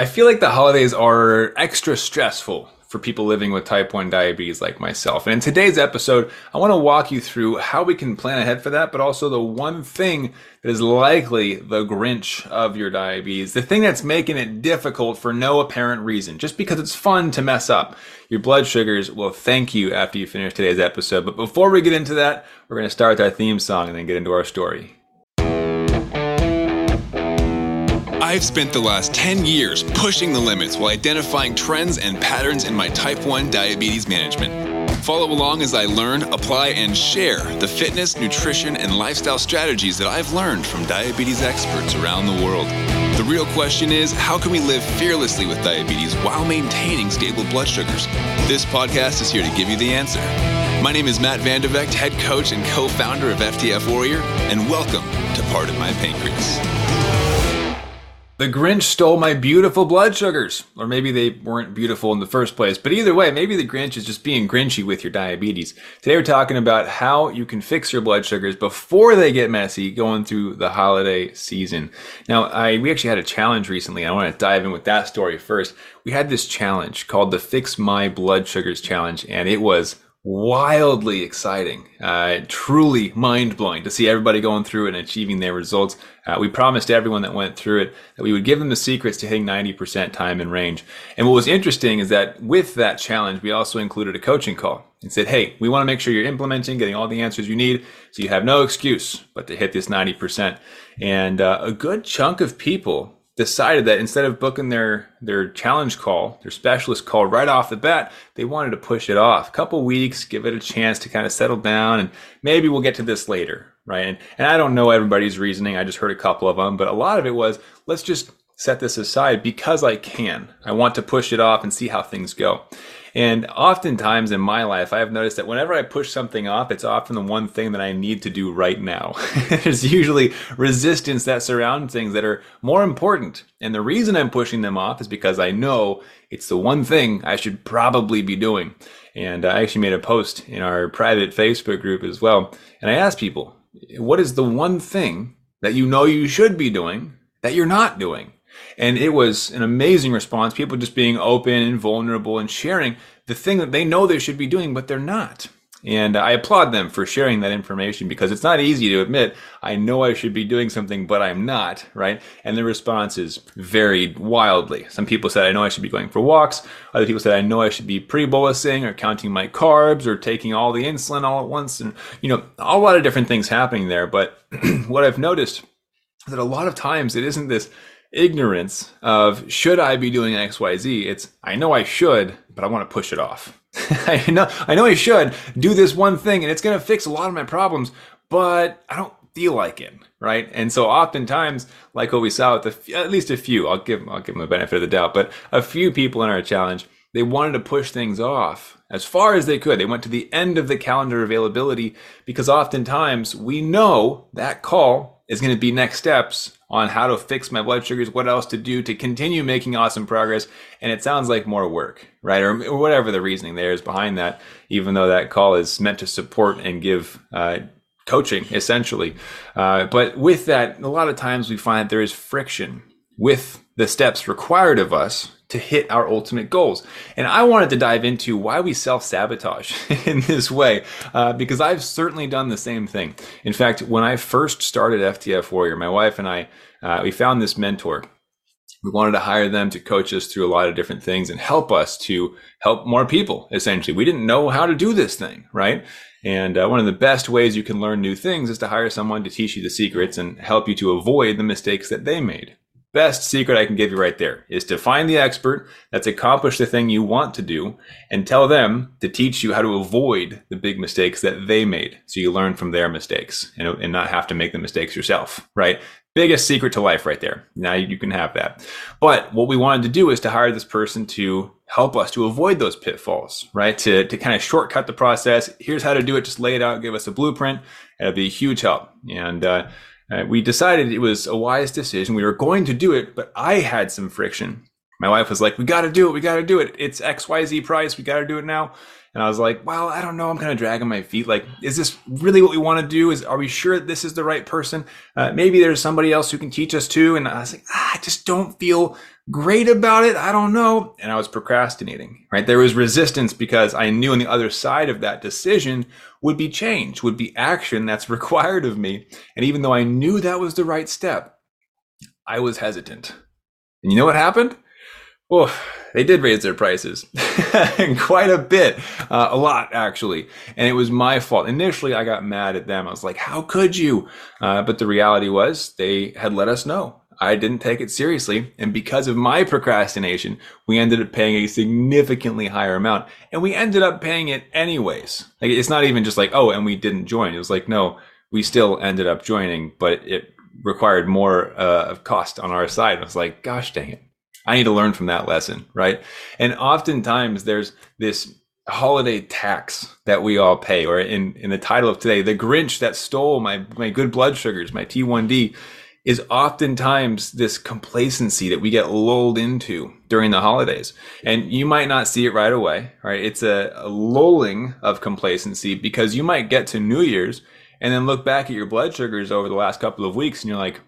I feel like the holidays are extra stressful for people living with type 1 diabetes like myself. And in today's episode, I want to walk you through how we can plan ahead for that, but also the one thing that is likely the Grinch of your diabetes, the thing that's making it difficult for no apparent reason, just because it's fun to mess up. Your blood sugars will thank you after you finish today's episode. But before we get into that, we're going to start with our theme song and then get into our story. I've spent the last 10 years pushing the limits while identifying trends and patterns in my type 1 diabetes management. Follow along as I learn, apply, and share the fitness, nutrition, and lifestyle strategies that I've learned from diabetes experts around the world. The real question is how can we live fearlessly with diabetes while maintaining stable blood sugars? This podcast is here to give you the answer. My name is Matt Vande Vegte, head coach and co founder of FTF Warrior, and welcome to Part of My Pancreas. The Grinch stole my beautiful blood sugars. Or maybe they weren't beautiful in the first place. But either way, maybe the Grinch is just being grinchy with your diabetes. Today we're talking about how you can fix your blood sugars before they get messy going through the holiday season. Now, I we actually had a challenge recently. I want to dive in with that story first. We had this challenge called the Fix My Blood Sugars Challenge, and it was wildly exciting, uh, truly mind blowing to see everybody going through and achieving their results. Uh, we promised everyone that went through it that we would give them the secrets to hitting 90% time and range. And what was interesting is that with that challenge, we also included a coaching call and said, Hey, we want to make sure you're implementing, getting all the answers you need. So you have no excuse but to hit this 90%. And uh, a good chunk of people decided that instead of booking their their challenge call, their specialist call right off the bat, they wanted to push it off a couple weeks, give it a chance to kind of settle down, and maybe we'll get to this later, right? And, and I don't know everybody's reasoning. I just heard a couple of them, but a lot of it was let's just set this aside because I can. I want to push it off and see how things go. And oftentimes in my life, I've noticed that whenever I push something off, it's often the one thing that I need to do right now. There's usually resistance that surrounds things that are more important. And the reason I'm pushing them off is because I know it's the one thing I should probably be doing. And I actually made a post in our private Facebook group as well. And I asked people, what is the one thing that you know you should be doing that you're not doing? And it was an amazing response. People just being open and vulnerable and sharing the thing that they know they should be doing, but they're not. And I applaud them for sharing that information because it's not easy to admit, I know I should be doing something, but I'm not, right? And the responses varied wildly. Some people said, I know I should be going for walks. Other people said, I know I should be pre-bolusing or counting my carbs or taking all the insulin all at once. And, you know, a lot of different things happening there. But what I've noticed is that a lot of times it isn't this ignorance of should I be doing XYZ? It's I know I should, but I want to push it off. I know I know I should do this one thing and it's going to fix a lot of my problems, but I don't feel like it, right? And so oftentimes, like what we saw with the, at least a few, I'll give I'll give them the benefit of the doubt, but a few people in our challenge, they wanted to push things off as far as they could. They went to the end of the calendar availability because oftentimes we know that call is going to be next steps on how to fix my blood sugars, what else to do to continue making awesome progress. And it sounds like more work, right? Or, or whatever the reasoning there is behind that, even though that call is meant to support and give, uh, coaching essentially. Uh, but with that, a lot of times we find there is friction with the steps required of us to hit our ultimate goals. And I wanted to dive into why we self sabotage in this way, uh, because I've certainly done the same thing. In fact, when I first started FTF Warrior, my wife and I, uh, we found this mentor. We wanted to hire them to coach us through a lot of different things and help us to help more people, essentially. We didn't know how to do this thing, right? And uh, one of the best ways you can learn new things is to hire someone to teach you the secrets and help you to avoid the mistakes that they made best secret I can give you right there is to find the expert that's accomplished the thing you want to do and tell them to teach you how to avoid the big mistakes that they made. So you learn from their mistakes and, and not have to make the mistakes yourself, right? Biggest secret to life right there. Now you can have that. But what we wanted to do is to hire this person to help us to avoid those pitfalls, right? To, to kind of shortcut the process. Here's how to do it. Just lay it out, give us a blueprint. It'll be a huge help. And, uh, uh, we decided it was a wise decision. We were going to do it, but I had some friction. My wife was like, "We got to do it. We got to do it. It's X Y Z price. We got to do it now." And I was like, "Well, I don't know. I'm kind of dragging my feet. Like, is this really what we want to do? Is are we sure this is the right person? Uh, maybe there's somebody else who can teach us too." And I was like, ah, "I just don't feel great about it? I don't know. And I was procrastinating, right? There was resistance because I knew on the other side of that decision would be change, would be action that's required of me. And even though I knew that was the right step, I was hesitant. And you know what happened? Well, they did raise their prices quite a bit, uh, a lot actually. And it was my fault. Initially, I got mad at them. I was like, how could you? Uh, but the reality was they had let us know. I didn't take it seriously. And because of my procrastination, we ended up paying a significantly higher amount and we ended up paying it anyways. Like it's not even just like, oh, and we didn't join. It was like, no, we still ended up joining, but it required more uh, of cost on our side. I was like, gosh dang it. I need to learn from that lesson, right? And oftentimes there's this holiday tax that we all pay, or in, in the title of today, the Grinch that stole my, my good blood sugars, my T1D is oftentimes this complacency that we get lulled into during the holidays. And you might not see it right away, right? It's a, a, lulling of complacency because you might get to New Year's and then look back at your blood sugars over the last couple of weeks and you're like,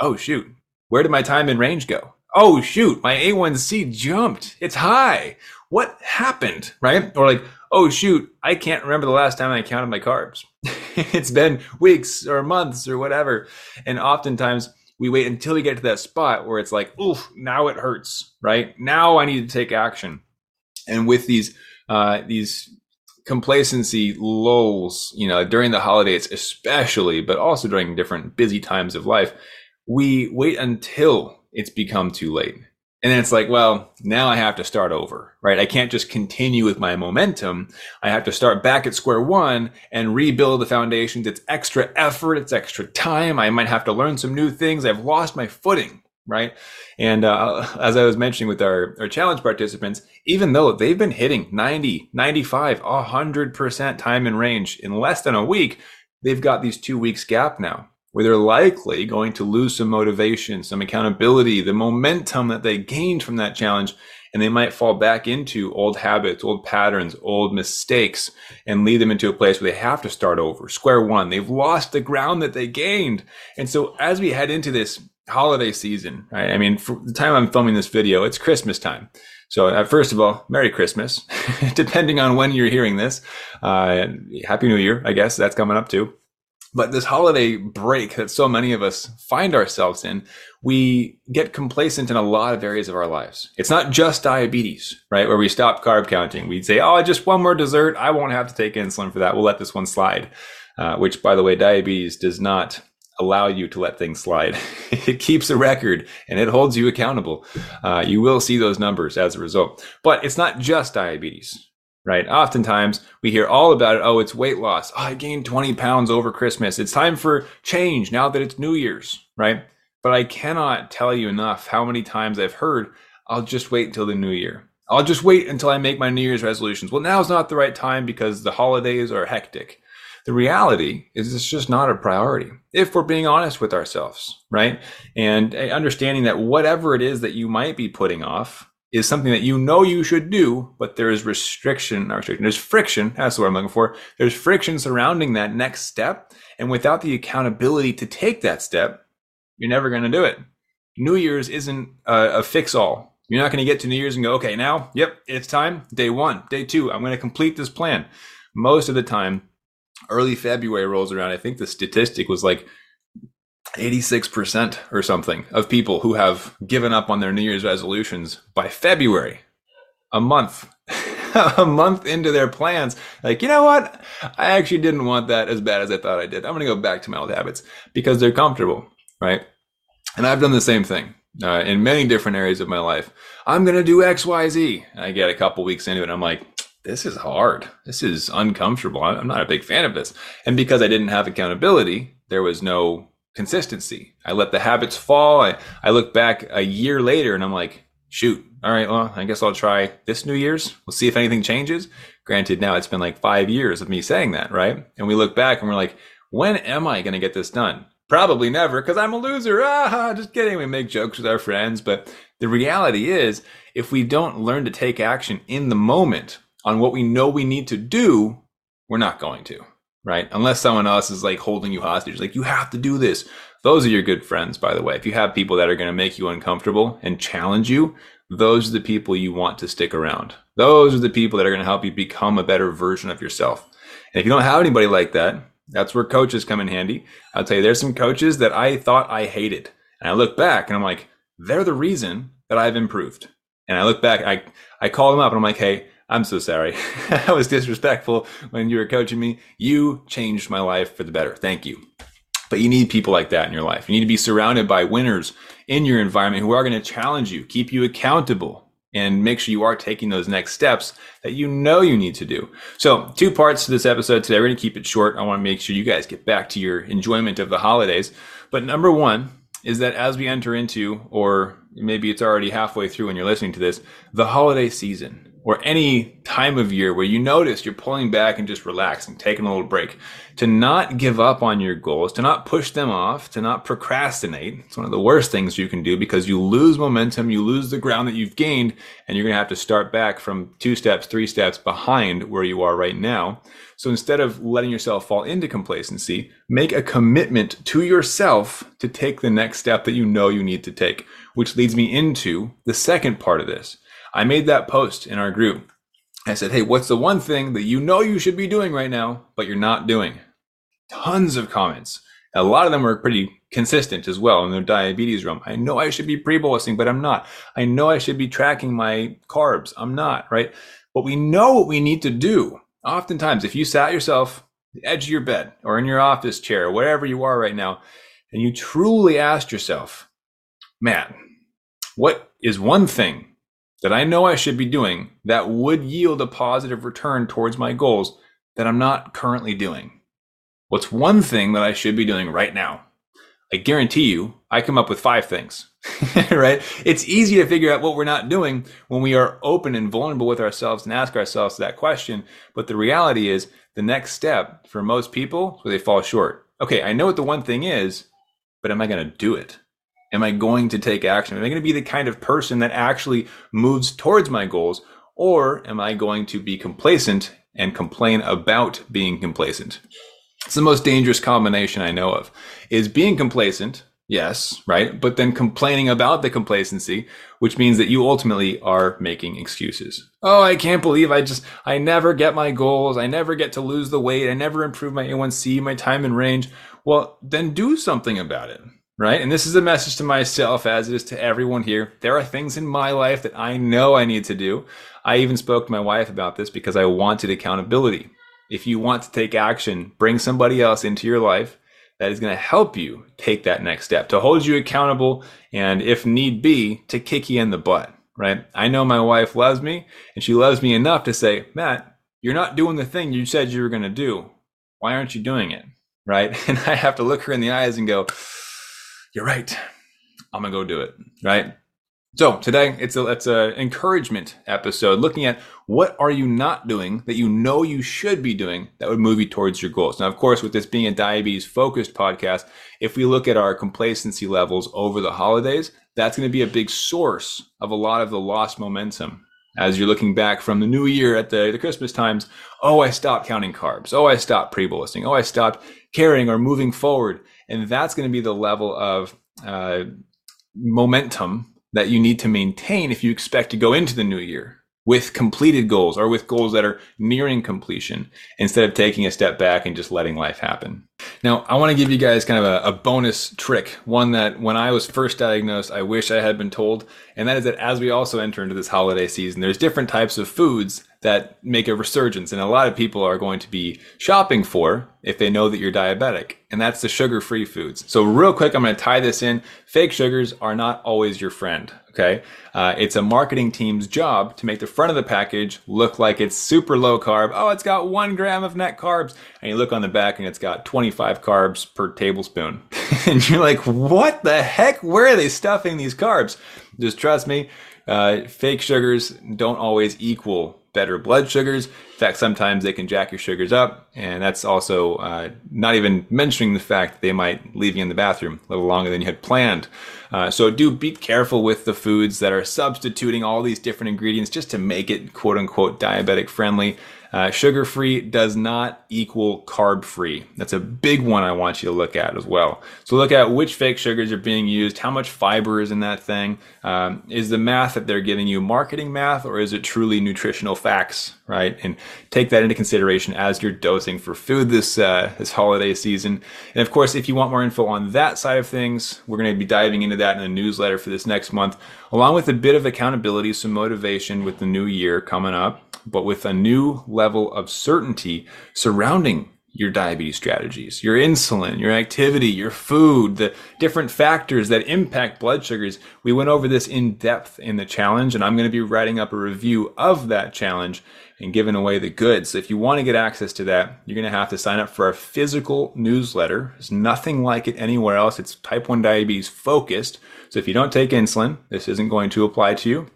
oh, shoot, where did my time in range go? Oh, shoot, my A1C jumped. It's high. What happened, right? Or like, oh, shoot, I can't remember the last time I counted my carbs. it's been weeks or months or whatever. And oftentimes we wait until we get to that spot where it's like, oof, now it hurts, right? Now I need to take action. And with these, uh, these complacency lulls, you know, during the holidays, especially, but also during different busy times of life, we wait until it's become too late. And then it's like, well, now I have to start over, right? I can't just continue with my momentum. I have to start back at square one and rebuild the foundations. It's extra effort. It's extra time. I might have to learn some new things. I've lost my footing, right? And uh, as I was mentioning with our, our challenge participants, even though they've been hitting 90, 95, 100% time in range in less than a week, they've got these two weeks gap now where they're likely going to lose some motivation, some accountability, the momentum that they gained from that challenge. And they might fall back into old habits, old patterns, old mistakes, and lead them into a place where they have to start over, square one. They've lost the ground that they gained. And so as we head into this holiday season, right? I mean, for the time I'm filming this video, it's Christmas time. So, uh, first of all, Merry Christmas, depending on when you're hearing this. Uh, Happy New Year, I guess that's coming up too. But this holiday break that so many of us find ourselves in, we get complacent in a lot of areas of our lives. It's not just diabetes, right? Where we stop carb counting. We'd say, oh, just one more dessert. I won't have to take insulin for that. We'll let this one slide. Uh, which, by the way, diabetes does not allow you to let things slide. it keeps a record and it holds you accountable. Uh, you will see those numbers as a result. But it's not just diabetes, right? Oftentimes we hear all about it. Oh, it's weight loss. Oh, I gained 20 pounds over Christmas. It's time for change now that it's New Year's, right? But I cannot tell you enough how many times I've heard, I'll just wait until the new year. I'll just wait until I make my New Year's resolutions. Well, now's not the right time because the holidays are hectic. The reality is it's just not a priority if we're being honest with ourselves, right? And eh, understanding that whatever it is that you might be putting off, is something that you know you should do, but there is restriction, not restriction, there's friction. That's what I'm looking for. There's friction surrounding that next step. And without the accountability to take that step, you're never going to do it. New Year's isn't a, a fix all. You're not going to get to New Year's and go, okay, now, yep, it's time. Day one, day two, I'm going to complete this plan. Most of the time, early February rolls around. I think the statistic was like 86% or something of people who have given up on their New Year's resolutions by February, a month, a month into their plans. Like, you know what? I actually didn't want that as bad as I thought I did. I'm going to go back to my old habits because they're comfortable, right? And I've done the same thing uh, in many different areas of my life. I'm going to do X, Y, Z. I get a couple weeks into it. And I'm like, this is hard. This is uncomfortable. I'm not a big fan of this. And because I didn't have accountability, there was no consistency. I let the habits fall. I, I look back a year later and I'm like, shoot, all right, well, I guess I'll try this New Year's. We'll see if anything changes. Granted, now it's been like five years of me saying that, right? And we look back and we're like, when am I going to get this done? Probably never because I'm a loser. Ah, just kidding. We make jokes with our friends. But the reality is, if we don't learn to take action in the moment on what we know we need to do, we're not going to right? Unless someone else is like holding you hostage, like you have to do this. Those are your good friends, by the way. If you have people that are going to make you uncomfortable and challenge you, those are the people you want to stick around. Those are the people that are going to help you become a better version of yourself. And if you don't have anybody like that, that's where coaches come in handy. I'll tell you, there's some coaches that I thought I hated. And I look back and I'm like, they're the reason that I've improved. And I look back, I, I call them up and I'm like, hey, I'm so sorry. I was disrespectful when you were coaching me. You changed my life for the better. Thank you. But you need people like that in your life. You need to be surrounded by winners in your environment who are going to challenge you, keep you accountable, and make sure you are taking those next steps that you know you need to do. So, two parts to this episode today. We're going to keep it short. I want to make sure you guys get back to your enjoyment of the holidays. But number one is that as we enter into, or maybe it's already halfway through when you're listening to this, the holiday season or any time of year where you notice you're pulling back and just relaxing, taking a little break, to not give up on your goals, to not push them off, to not procrastinate. It's one of the worst things you can do because you lose momentum, you lose the ground that you've gained, and you're going to have to start back from two steps, three steps behind where you are right now. So instead of letting yourself fall into complacency, make a commitment to yourself to take the next step that you know you need to take, which leads me into the second part of this I made that post in our group. I said, Hey, what's the one thing that you know you should be doing right now, but you're not doing? Tons of comments. A lot of them were pretty consistent as well in the diabetes realm. I know I should be pre-bolusing, but I'm not. I know I should be tracking my carbs. I'm not, right? But we know what we need to do. Oftentimes, if you sat yourself the edge of your bed or in your office chair, wherever you are right now, and you truly asked yourself, man, what is one thing that I know I should be doing that would yield a positive return towards my goals that I'm not currently doing? What's one thing that I should be doing right now? I guarantee you, I come up with five things, right? It's easy to figure out what we're not doing when we are open and vulnerable with ourselves and ask ourselves that question. But the reality is, the next step for most people, where they fall short. Okay, I know what the one thing is, but am I going to do it? Am I going to take action? Am I going to be the kind of person that actually moves towards my goals? Or am I going to be complacent and complain about being complacent? It's the most dangerous combination I know of is being complacent. Yes, right. But then complaining about the complacency, which means that you ultimately are making excuses. Oh, I can't believe I just, I never get my goals. I never get to lose the weight. I never improve my A1C, my time and range. Well, then do something about it right? And this is a message to myself as it is to everyone here. There are things in my life that I know I need to do. I even spoke to my wife about this because I wanted accountability. If you want to take action, bring somebody else into your life that is going to help you take that next step, to hold you accountable, and if need be, to kick you in the butt, right? I know my wife loves me, and she loves me enough to say, Matt, you're not doing the thing you said you were going to do. Why aren't you doing it? Right? And I have to look her in the eyes and go, you're right. I'm gonna go do it. Right. So today it's a it's an encouragement episode looking at what are you not doing that you know you should be doing that would move you towards your goals. Now, of course, with this being a diabetes focused podcast, if we look at our complacency levels over the holidays, that's going to be a big source of a lot of the lost momentum as you're looking back from the new year at the, the Christmas times. Oh, I stopped counting carbs. Oh, I stopped pre-bolusing. Oh, I stopped carrying or moving forward. And that's going to be the level of uh, momentum that you need to maintain if you expect to go into the new year with completed goals or with goals that are nearing completion instead of taking a step back and just letting life happen. Now, I want to give you guys kind of a, a, bonus trick, one that when I was first diagnosed, I wish I had been told. And that is that as we also enter into this holiday season, there's different types of foods that make a resurgence. And a lot of people are going to be shopping for if they know that you're diabetic. And that's the sugar free foods. So, real quick, I'm going to tie this in. Fake sugars are not always your friend. Okay. Uh, it's a marketing team's job to make the front of the package look like it's super low carb. Oh, it's got one gram of net carbs. And you look on the back and it's got 25 carbs per tablespoon. and you're like, what the heck? Where are they stuffing these carbs? Just trust me. Uh, fake sugars don't always equal better blood sugars. In fact, sometimes they can jack your sugars up, and that's also uh, not even mentioning the fact that they might leave you in the bathroom a little longer than you had planned. Uh, so do be careful with the foods that are substituting all these different ingredients just to make it quote unquote diabetic friendly. Uh, sugar free does not equal carb free. That's a big one I want you to look at as well. So look at which fake sugars are being used, how much fiber is in that thing. Um, is the math that they're giving you marketing math or is it truly nutritional facts, right? And take that into consideration as you're dosing for food this uh, this holiday season. And of course, if you want more info on that side of things, we're going to be diving into that in the newsletter for this next month, along with a bit of accountability, some motivation with the new year coming up but with a new level of certainty surrounding your diabetes strategies, your insulin, your activity, your food, the different factors that impact blood sugars. We went over this in depth in the challenge, and I'm going to be writing up a review of that challenge and giving away the goods. If you want to get access to that, you're going to have to sign up for our physical newsletter. There's nothing like it anywhere else. It's type 1 diabetes focused. So if you don't take insulin, this isn't going to apply to you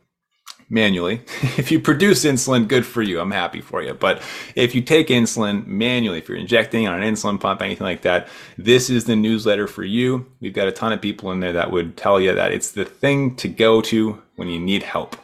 manually. if you produce insulin, good for you. I'm happy for you. But if you take insulin manually, if you're injecting on an insulin pump, anything like that, this is the newsletter for you. We've got a ton of people in there that would tell you that it's the thing to go to when you need help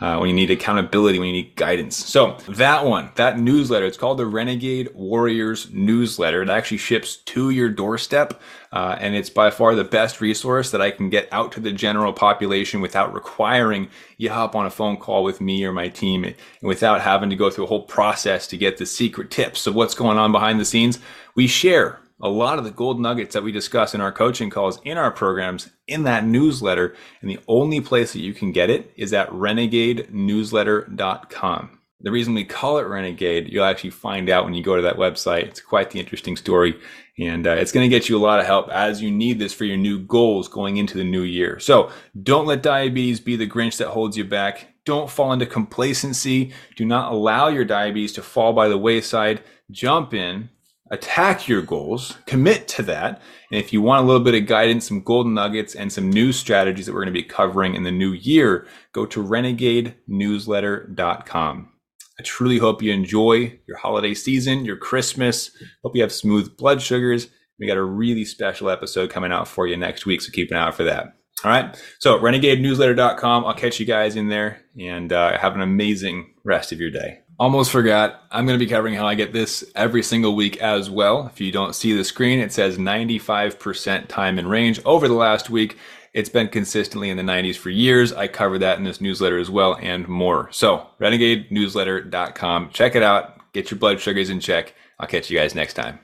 uh, when you need accountability, when you need guidance. So that one, that newsletter, it's called the Renegade Warriors newsletter. It actually ships to your doorstep. Uh, and it's by far the best resource that I can get out to the general population without requiring you hop on a phone call with me or my team and without having to go through a whole process to get the secret tips of what's going on behind the scenes. We share a lot of the gold nuggets that we discuss in our coaching calls in our programs in that newsletter. And the only place that you can get it is at renegadenewsletter.com. The reason we call it Renegade, you'll actually find out when you go to that website. It's quite the interesting story. And uh, it's going to get you a lot of help as you need this for your new goals going into the new year. So don't let diabetes be the Grinch that holds you back. Don't fall into complacency. Do not allow your diabetes to fall by the wayside. Jump in, attack your goals, commit to that. And if you want a little bit of guidance, some golden nuggets, and some new strategies that we're going to be covering in the new year, go to renegadenewsletter.com. I truly hope you enjoy your holiday season, your Christmas. Hope you have smooth blood sugars. We got a really special episode coming out for you next week, so keep an eye out for that. All right. So, renegadenewsletter.com. I'll catch you guys in there and uh, have an amazing rest of your day. Almost forgot. I'm going to be covering how I get this every single week as well. If you don't see the screen, it says 95% time in range over the last week. It's been consistently in the 90s for years. I cover that in this newsletter as well and more. So, renegadenewsletter.com. Check it out. Get your blood sugars in check. I'll catch you guys next time.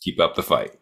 Keep up the fight.